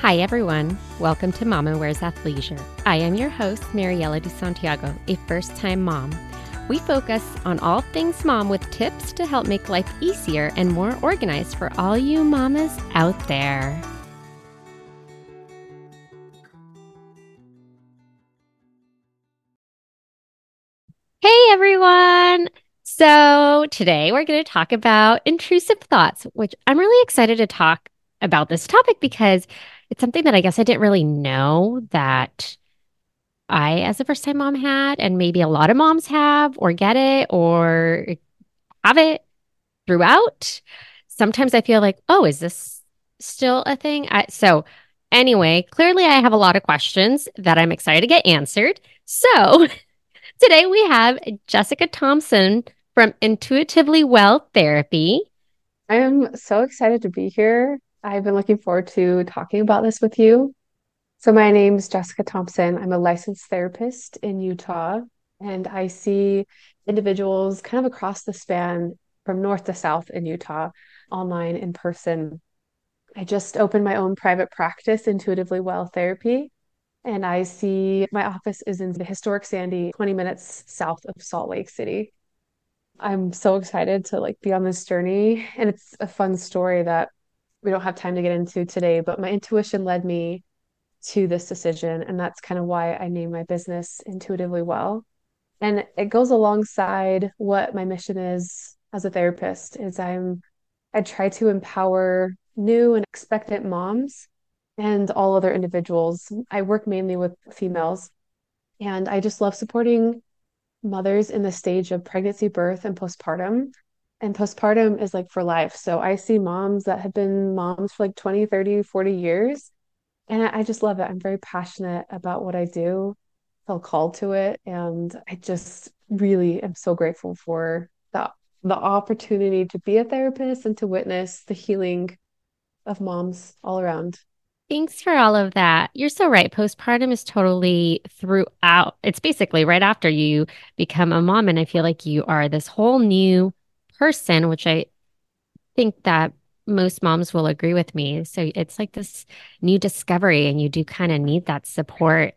Hi, everyone. Welcome to Mama Wears Athleisure. I am your host, Mariela de Santiago, a first time mom. We focus on all things mom with tips to help make life easier and more organized for all you mamas out there. Hey, everyone. So, today we're going to talk about intrusive thoughts, which I'm really excited to talk about this topic because it's something that I guess I didn't really know that I, as a first time mom, had, and maybe a lot of moms have, or get it, or have it throughout. Sometimes I feel like, oh, is this still a thing? I, so, anyway, clearly I have a lot of questions that I'm excited to get answered. So, today we have Jessica Thompson from Intuitively Well Therapy. I am so excited to be here. I've been looking forward to talking about this with you. So, my name is Jessica Thompson. I'm a licensed therapist in Utah, and I see individuals kind of across the span from north to south in Utah, online, in person. I just opened my own private practice, Intuitively Well Therapy, and I see my office is in the historic Sandy, 20 minutes south of Salt Lake City. I'm so excited to like be on this journey, and it's a fun story that we don't have time to get into today, but my intuition led me to this decision. And that's kind of why I named my business Intuitively Well. And it goes alongside what my mission is as a therapist is I'm I try to empower new and expectant moms and all other individuals. I work mainly with females and I just love supporting mothers in the stage of pregnancy, birth, and postpartum and postpartum is like for life. So I see moms that have been moms for like 20, 30, 40 years. And I, I just love it. I'm very passionate about what I do, feel called to it. And I just really am so grateful for the, the opportunity to be a therapist and to witness the healing of moms all around. Thanks for all of that. You're so right. Postpartum is totally throughout. It's basically right after you become a mom. And I feel like you are this whole new person, which I think that most moms will agree with me. So it's like this new discovery, and you do kind of need that support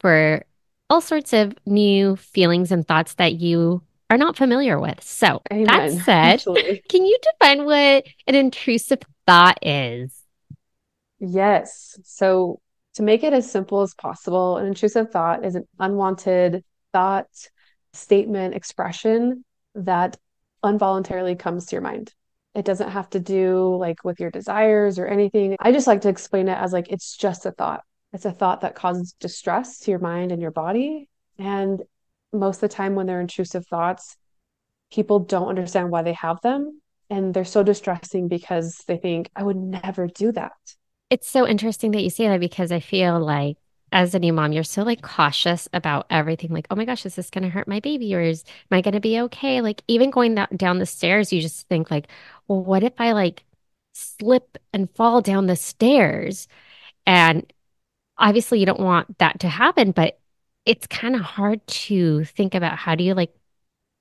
for all sorts of new feelings and thoughts that you are not familiar with. So Amen. that said, Absolutely. can you define what an intrusive thought is? Yes. So to make it as simple as possible, an intrusive thought is an unwanted thought, statement, expression that involuntarily comes to your mind. It doesn't have to do like with your desires or anything. I just like to explain it as like it's just a thought. It's a thought that causes distress to your mind and your body. And most of the time, when they're intrusive thoughts, people don't understand why they have them. And they're so distressing because they think, I would never do that. It's so interesting that you say that because I feel like as a new mom, you're so like cautious about everything. Like, oh my gosh, is this going to hurt my baby or is am I going to be okay? Like, even going that, down the stairs, you just think like, well, what if I like slip and fall down the stairs? And obviously, you don't want that to happen, but it's kind of hard to think about how do you like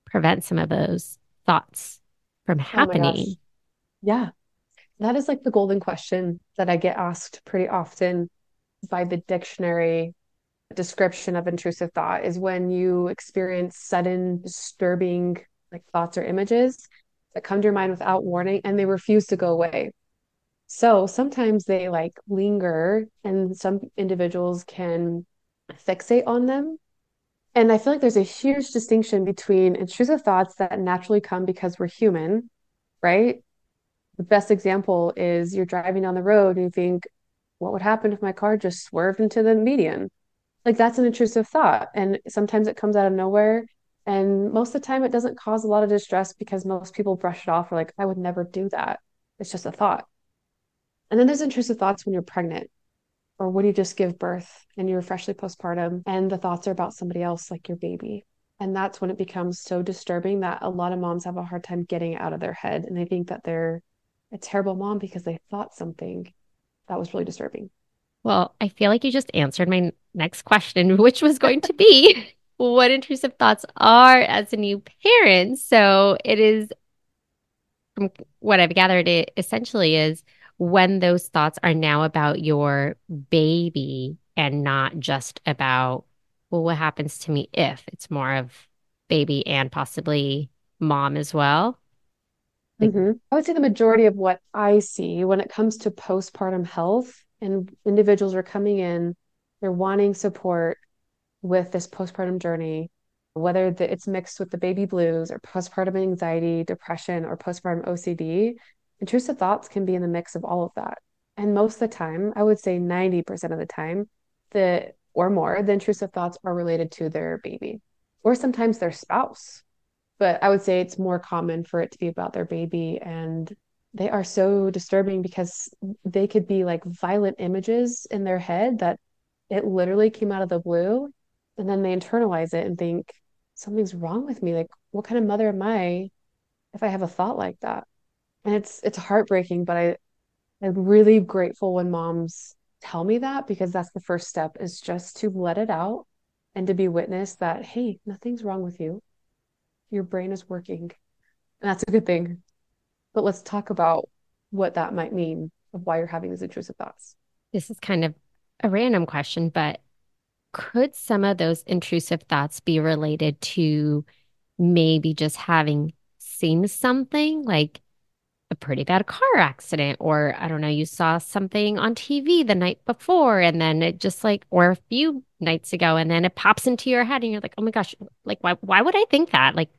prevent some of those thoughts from oh happening. Oh yeah. That is like the golden question that I get asked pretty often by the dictionary description of intrusive thought is when you experience sudden disturbing like thoughts or images that come to your mind without warning and they refuse to go away. So sometimes they like linger and some individuals can fixate on them. And i feel like there's a huge distinction between intrusive thoughts that naturally come because we're human right? The best example is you're driving on the road and you think what would happen if my car just swerved into the median? Like that's an intrusive thought. And sometimes it comes out of nowhere. And most of the time it doesn't cause a lot of distress because most people brush it off or like, I would never do that. It's just a thought. And then there's intrusive thoughts when you're pregnant or when you just give birth and you're freshly postpartum and the thoughts are about somebody else, like your baby. And that's when it becomes so disturbing that a lot of moms have a hard time getting out of their head and they think that they're a terrible mom because they thought something that was really disturbing. Well, I feel like you just answered my next question, which was going to be what intrusive thoughts are as a new parent. So it is, from what I've gathered, it essentially is when those thoughts are now about your baby and not just about, well, what happens to me if it's more of baby and possibly mom as well? Like, hmm I would say the majority of what I see when it comes to postpartum health and individuals are coming in, they're wanting support with this postpartum journey, whether the, it's mixed with the baby blues or postpartum anxiety, depression, or postpartum OCD, intrusive thoughts can be in the mix of all of that. And most of the time, I would say 90% of the time, the or more, the intrusive thoughts are related to their baby or sometimes their spouse. But I would say it's more common for it to be about their baby. And they are so disturbing because they could be like violent images in their head that it literally came out of the blue and then they internalize it and think something's wrong with me like what kind of mother am i if i have a thought like that and it's it's heartbreaking but i i'm really grateful when moms tell me that because that's the first step is just to let it out and to be witness that hey nothing's wrong with you your brain is working. And that's a good thing. But let's talk about what that might mean of why you're having these intrusive thoughts. This is kind of a random question, but could some of those intrusive thoughts be related to maybe just having seen something like a pretty bad car accident, or I don't know, you saw something on TV the night before, and then it just like, or a few nights ago, and then it pops into your head, and you're like, oh my gosh, like why why would I think that? Like,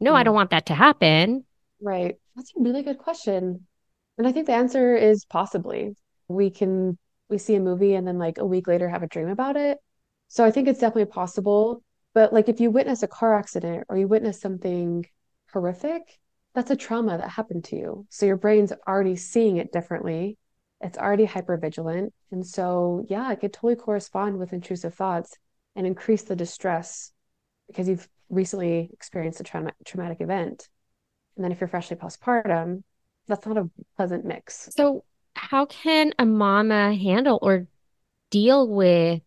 no, I don't Mm. want that to happen. right that's a really good question And I think the answer is possibly. We can we see a movie and then like a week later have a dream about it. So I think it's definitely possible. But like if you witness a car accident or you witness something horrific, that's a trauma that happened to you. So your brain's already seeing it differently. It's already hypervigilant. And so yeah, it could totally correspond with intrusive thoughts and increase the distress because you've recently experienced a trauma traumatic event. And then if you're freshly postpartum, that's not a pleasant mix. So how can a mama handle or deal with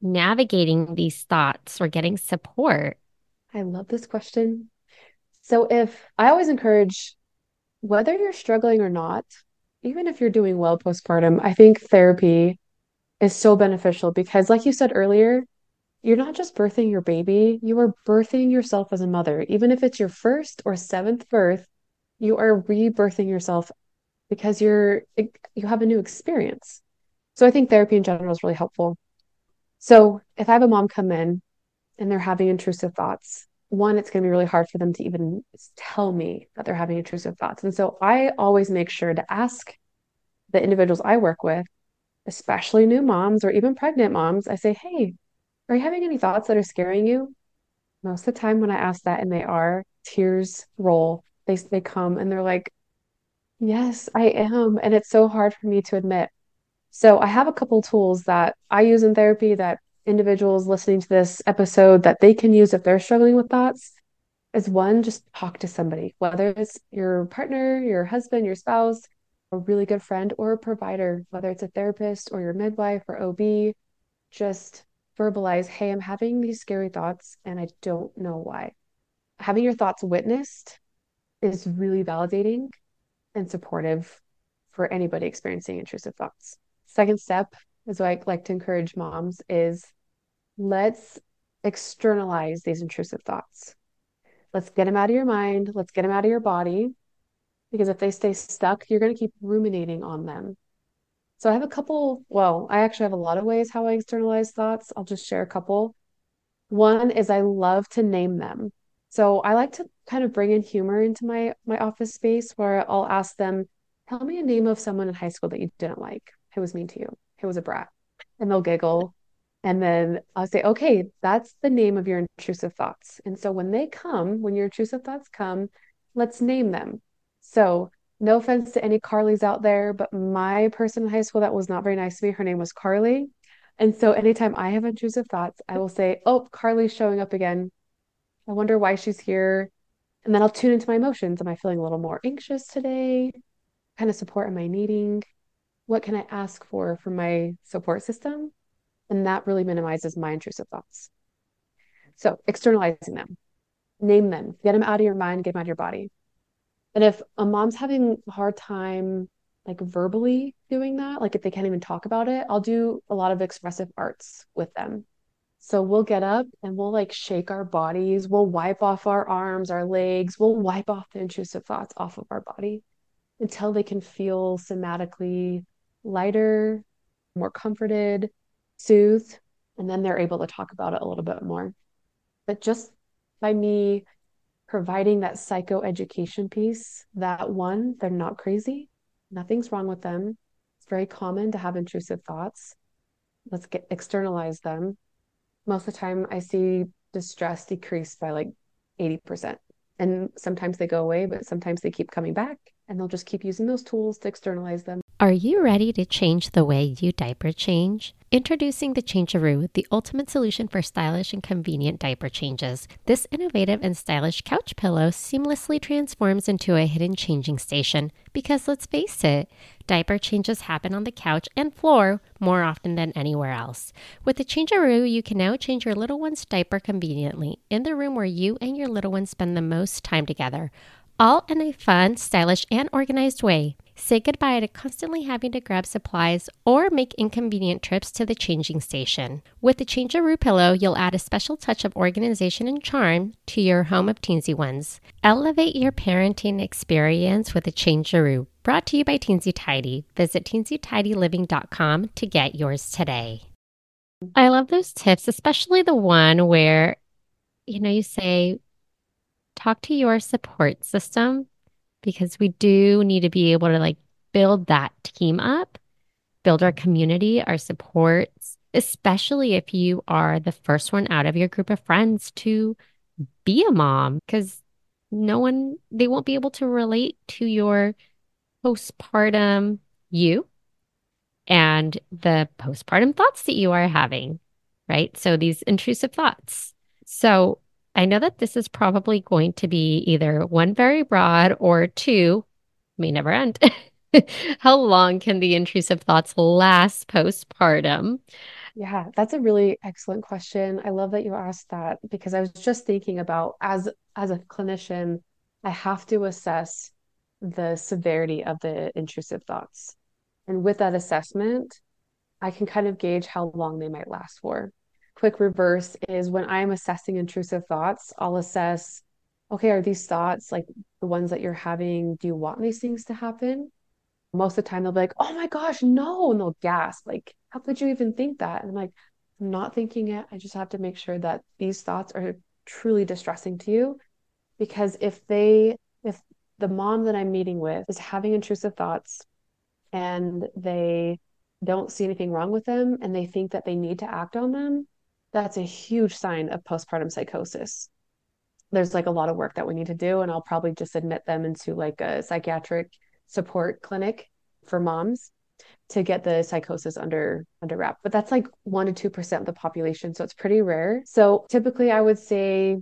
navigating these thoughts or getting support? I love this question. So if I always encourage whether you're struggling or not, even if you're doing well postpartum, I think therapy is so beneficial because like you said earlier, you're not just birthing your baby, you are birthing yourself as a mother. Even if it's your first or seventh birth, you are rebirthing yourself because you're you have a new experience. So I think therapy in general is really helpful. So if I have a mom come in and they're having intrusive thoughts, one, it's going to be really hard for them to even tell me that they're having intrusive thoughts. And so I always make sure to ask the individuals I work with, especially new moms or even pregnant moms, I say, hey, are you having any thoughts that are scaring you? Most of the time when I ask that and they are, tears roll. They they come and they're like, yes, I am. And it's so hard for me to admit. So I have a couple tools that I use in therapy that individuals listening to this episode that they can use if they're struggling with thoughts is one, just talk to somebody, whether it's your partner, your husband, your spouse, a really good friend, or a provider, whether it's a therapist or your midwife or OB, just verbalize, hey, I'm having these scary thoughts and I don't know why. Having your thoughts witnessed is really validating and supportive for anybody experiencing intrusive thoughts. Second step is what I like to encourage moms is let's externalize these intrusive thoughts. Let's get them out of your mind. Let's get them out of your body. Because if they stay stuck, you're going to keep ruminating on them. So I have a couple, well, I actually have a lot of ways how I externalize thoughts. I'll just share a couple. One is I love to name them. So I like to kind of bring in humor into my my office space where I'll ask them, tell me a name of someone in high school that you didn't like, who was mean to you, who was a brat. And they'll giggle. And then I'll say, okay, that's the name of your intrusive thoughts. And so when they come, when your intrusive thoughts come, let's name them. So no offense to any Carlys out there, but my person in high school that was not very nice to me, her name was Carly. And so anytime I have intrusive thoughts, I will say, oh, Carly's showing up again. I wonder why she's here. And then I'll tune into my emotions. Am I feeling a little more anxious today? What kind of support am I needing? What can I ask for from my support system? And that really minimizes my intrusive thoughts. So externalizing them, name them, get them out of your mind, get them out of your body. And if a mom's having a hard time like verbally doing that, like if they can't even talk about it, I'll do a lot of expressive arts with them. So we'll get up and we'll like shake our bodies, we'll wipe off our arms, our legs, we'll wipe off the intrusive thoughts off of our body until they can feel somatically lighter, more comforted, soothed, and then they're able to talk about it a little bit more. But just by me providing that psychoeducation piece, that one, they're not crazy, nothing's wrong with them. It's very common to have intrusive thoughts. Let's get externalize them. Most of the time, I see distress decrease by like 80%. And sometimes they go away, but sometimes they keep coming back and they'll just keep using those tools to externalize them. Are you ready to change the way you diaper change? Introducing the Changeroo, the ultimate solution for stylish and convenient diaper changes. This innovative and stylish couch pillow seamlessly transforms into a hidden changing station because let's face it, diaper changes happen on the couch and floor more often than anywhere else. With the Changeroo, you can now change your little one's diaper conveniently in the room where you and your little one spend the most time together all in a fun, stylish, and organized way. Say goodbye to constantly having to grab supplies or make inconvenient trips to the changing station. With the Changeroo pillow, you'll add a special touch of organization and charm to your home of teensy ones. Elevate your parenting experience with the Changeroo. Brought to you by Teensy Tidy. Visit teensytidyliving.com to get yours today. I love those tips, especially the one where, you know, you say, talk to your support system because we do need to be able to like build that team up, build our community, our supports, especially if you are the first one out of your group of friends to be a mom because no one they won't be able to relate to your postpartum you and the postpartum thoughts that you are having, right? So these intrusive thoughts. So I know that this is probably going to be either one very broad or two may never end. How long can the intrusive thoughts last postpartum? Yeah, that's a really excellent question. I love that you asked that because I was just thinking about as as a clinician, I have to assess the severity of the intrusive thoughts. And with that assessment, I can kind of gauge how long they might last for quick reverse is when I'm assessing intrusive thoughts, I'll assess, okay, are these thoughts like the ones that you're having? Do you want these things to happen? Most of the time, they'll be like, oh my gosh, no. And they'll gasp, like, how could you even think that? And I'm like, I'm not thinking it. I just have to make sure that these thoughts are truly distressing to you. Because if they, if the mom that I'm meeting with is having intrusive thoughts and they don't see anything wrong with them and they think that they need to act on them, that's a huge sign of postpartum psychosis. There's like a lot of work that we need to do, and I'll probably just admit them into like a psychiatric support clinic for moms to get the psychosis under under wrap. But that's like one to two percent of the population, so it's pretty rare. So typically, I would say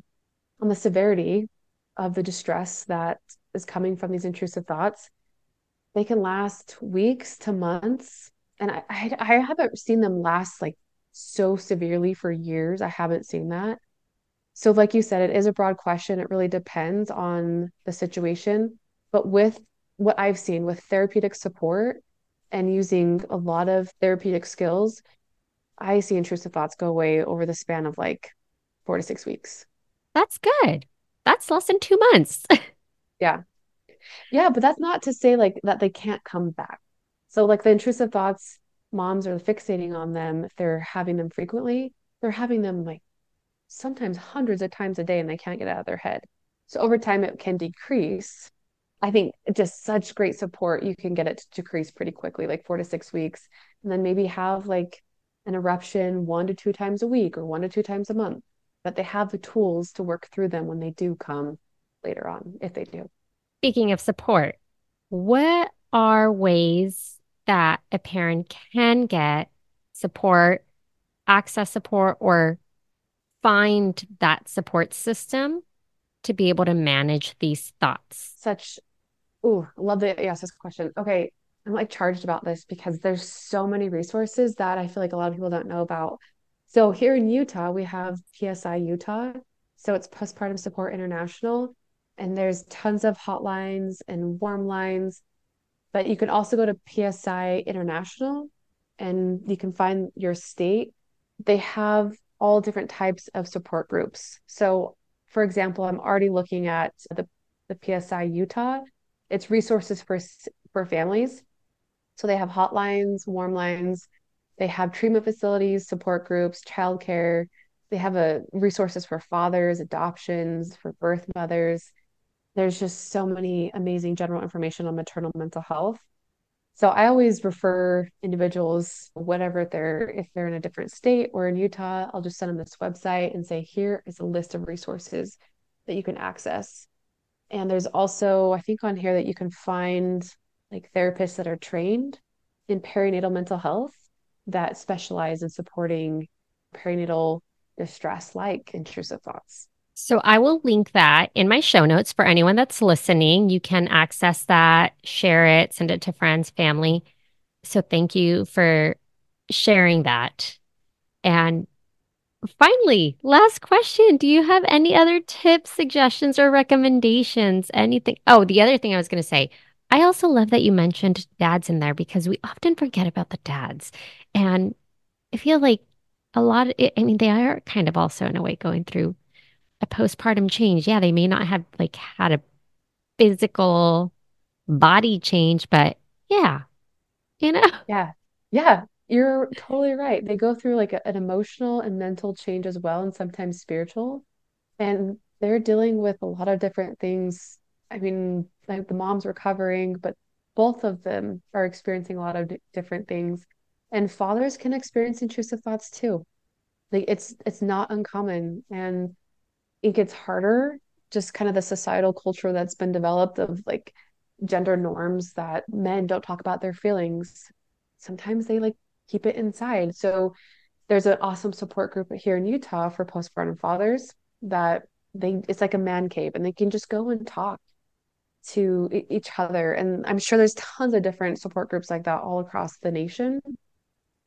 on the severity of the distress that is coming from these intrusive thoughts, they can last weeks to months, and I I, I haven't seen them last like so severely for years. I haven't seen that. So, like you said, it is a broad question. It really depends on the situation. But with what I've seen with therapeutic support and using a lot of therapeutic skills, I see intrusive thoughts go away over the span of like four to six weeks. That's good. That's less than two months. yeah. Yeah. But that's not to say like that they can't come back. So, like the intrusive thoughts, moms are fixating on them, if they're having them frequently, they're having them like sometimes hundreds of times a day and they can't get out of their head. So over time, it can decrease. I think just such great support, you can get it to decrease pretty quickly, like four to six weeks. And then maybe have like an eruption one to two times a week or one to two times a month. But they have the tools to work through them when they do come later on, if they do. Speaking of support, what are ways that a parent can get support, access support, or find that support system to be able to manage these thoughts? Such, oh, love that you asked this question. Okay, I'm like charged about this because there's so many resources that I feel like a lot of people don't know about. So here in Utah, we have PSI Utah. So it's Postpartum Support International. And there's tons of hotlines and warm lines But you can also go to PSI International and you can find your state. They have all different types of support groups. So, for example, I'm already looking at the, the PSI Utah. It's resources for for families. So they have hotlines, warm lines, they have treatment facilities, support groups, childcare. They have a resources for fathers, adoptions, for birth mothers. There's just so many amazing general information on maternal mental health. So I always refer individuals, whatever they're, if they're in a different state or in Utah, I'll just send them this website and say, here is a list of resources that you can access. And there's also, I think on here that you can find like therapists that are trained in perinatal mental health that specialize in supporting perinatal distress like intrusive thoughts. So I will link that in my show notes for anyone that's listening. You can access that, share it, send it to friends, family. So thank you for sharing that. And finally, last question. Do you have any other tips, suggestions, or recommendations? Anything? Oh, the other thing I was going to say, I also love that you mentioned dads in there because we often forget about the dads. And I feel like a lot of it, I mean, they are kind of also in a way going through a postpartum change. Yeah, they may not have like had a physical body change, but yeah, you know? Yeah. Yeah. You're totally right. They go through like a, an emotional and mental change as well, and sometimes spiritual. And they're dealing with a lot of different things. I mean, like the mom's recovering, but both of them are experiencing a lot of d- different things. And fathers can experience intrusive thoughts too. Like it's it's not uncommon. And it gets harder just kind of the societal culture that's been developed of like gender norms that men don't talk about their feelings. Sometimes they like keep it inside. So there's an awesome support group here in utah for postpartum fathers that they it's like a man cave and they can just go and talk to each other. And i'm sure there's tons of different support groups like that all across the nation.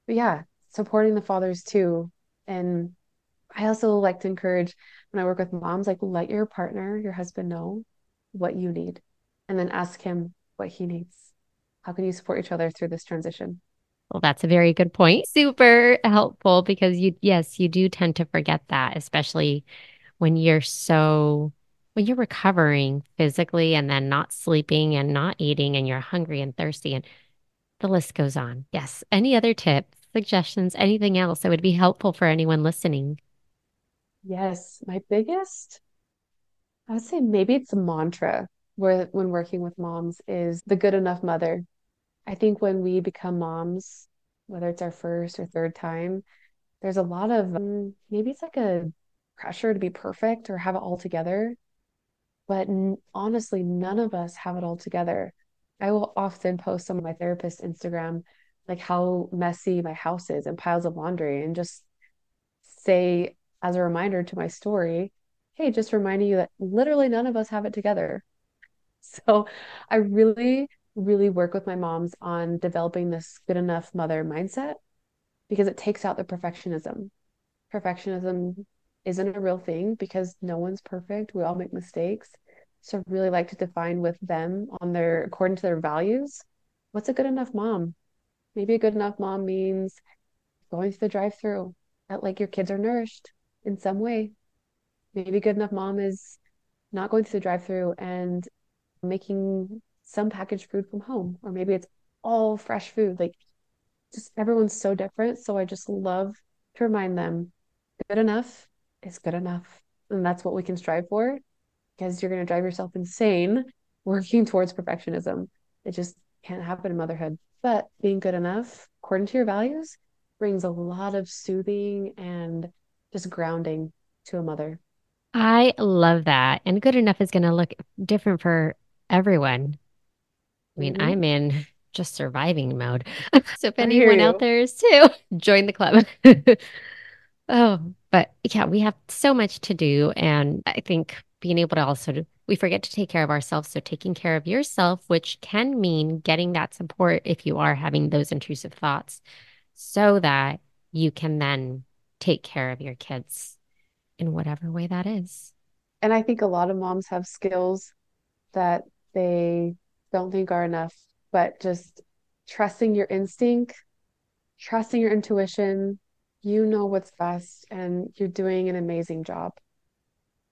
But yeah supporting the fathers too. And i also like to encourage when I work with moms, like let your partner, your husband know what you need and then ask him what he needs. How can you support each other through this transition? Well, that's a very good point. Super helpful because you, yes, you do tend to forget that, especially when you're so, when you're recovering physically and then not sleeping and not eating and you're hungry and thirsty and the list goes on. Yes. Any other tips, suggestions, anything else that would be helpful for anyone listening? Yes, my biggest, I would say maybe it's a mantra where when working with moms is the good enough mother. I think when we become moms, whether it's our first or third time, there's a lot of um, maybe it's like a pressure to be perfect or have it all together. But n- honestly, none of us have it all together. I will often post on my therapist Instagram like how messy my house is and piles of laundry and just say as a reminder to my story, hey, just reminding you that literally none of us have it together. So I really, really work with my moms on developing this good enough mother mindset because it takes out the perfectionism. Perfectionism isn't a real thing because no one's perfect. We all make mistakes. So I really like to define with them on their according to their values. What's a good enough mom? Maybe a good enough mom means going through the drive-through that like your kids are nourished in some way. Maybe good enough mom is not going to the drive through and making some packaged food from home, or maybe it's all fresh food. Like just everyone's so different. So I just love to remind them good enough is good enough. And that's what we can strive for because you're going to drive yourself insane working towards perfectionism. It just can't happen in motherhood. But being good enough according to your values brings a lot of soothing and just grounding to a mother. I love that. And good enough is going to look different for everyone. I mean, mm-hmm. I'm in just surviving mode. so if anyone out there is too, join the club. oh, but yeah, we have so much to do. And I think being able to also, we forget to take care of ourselves. So taking care of yourself, which can mean getting that support if you are having those intrusive thoughts so that you can then take care of your kids in whatever way that is. And I think a lot of moms have skills that they don't think are enough. but just trusting your instinct, trusting your intuition. You know what's best, and you're doing an amazing job.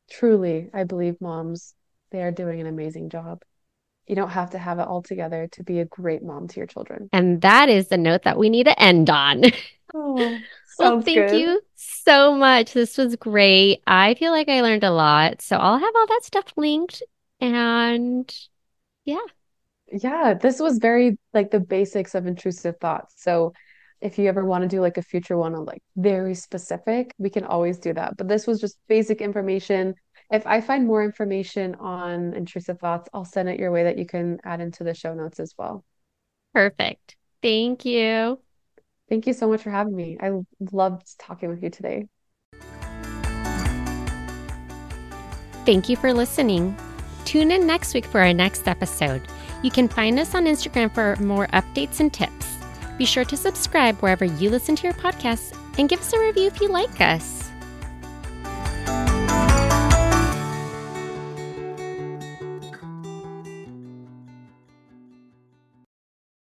Truly, I believe moms, they are doing an amazing job. You don't have to have it all together to be a great mom to your children. And that is the note that we need to end on. Oh, well, thank good. you so much. This was great. I feel like I learned a lot. So I'll have all that stuff linked. And yeah. Yeah, this was very like the basics of intrusive thoughts. So if you ever want to do like a future one on like very specific, we can always do that. But this was just basic information. If I find more information on intrusive thoughts, I'll send it your way that you can add into the show notes as well. Perfect. Thank you. Thank you so much for having me. I loved talking with you today. Thank you for listening. Tune in next week for our next episode. You can find us on Instagram for more updates and tips. Be sure to subscribe wherever you listen to your podcasts and give us a review if you like us.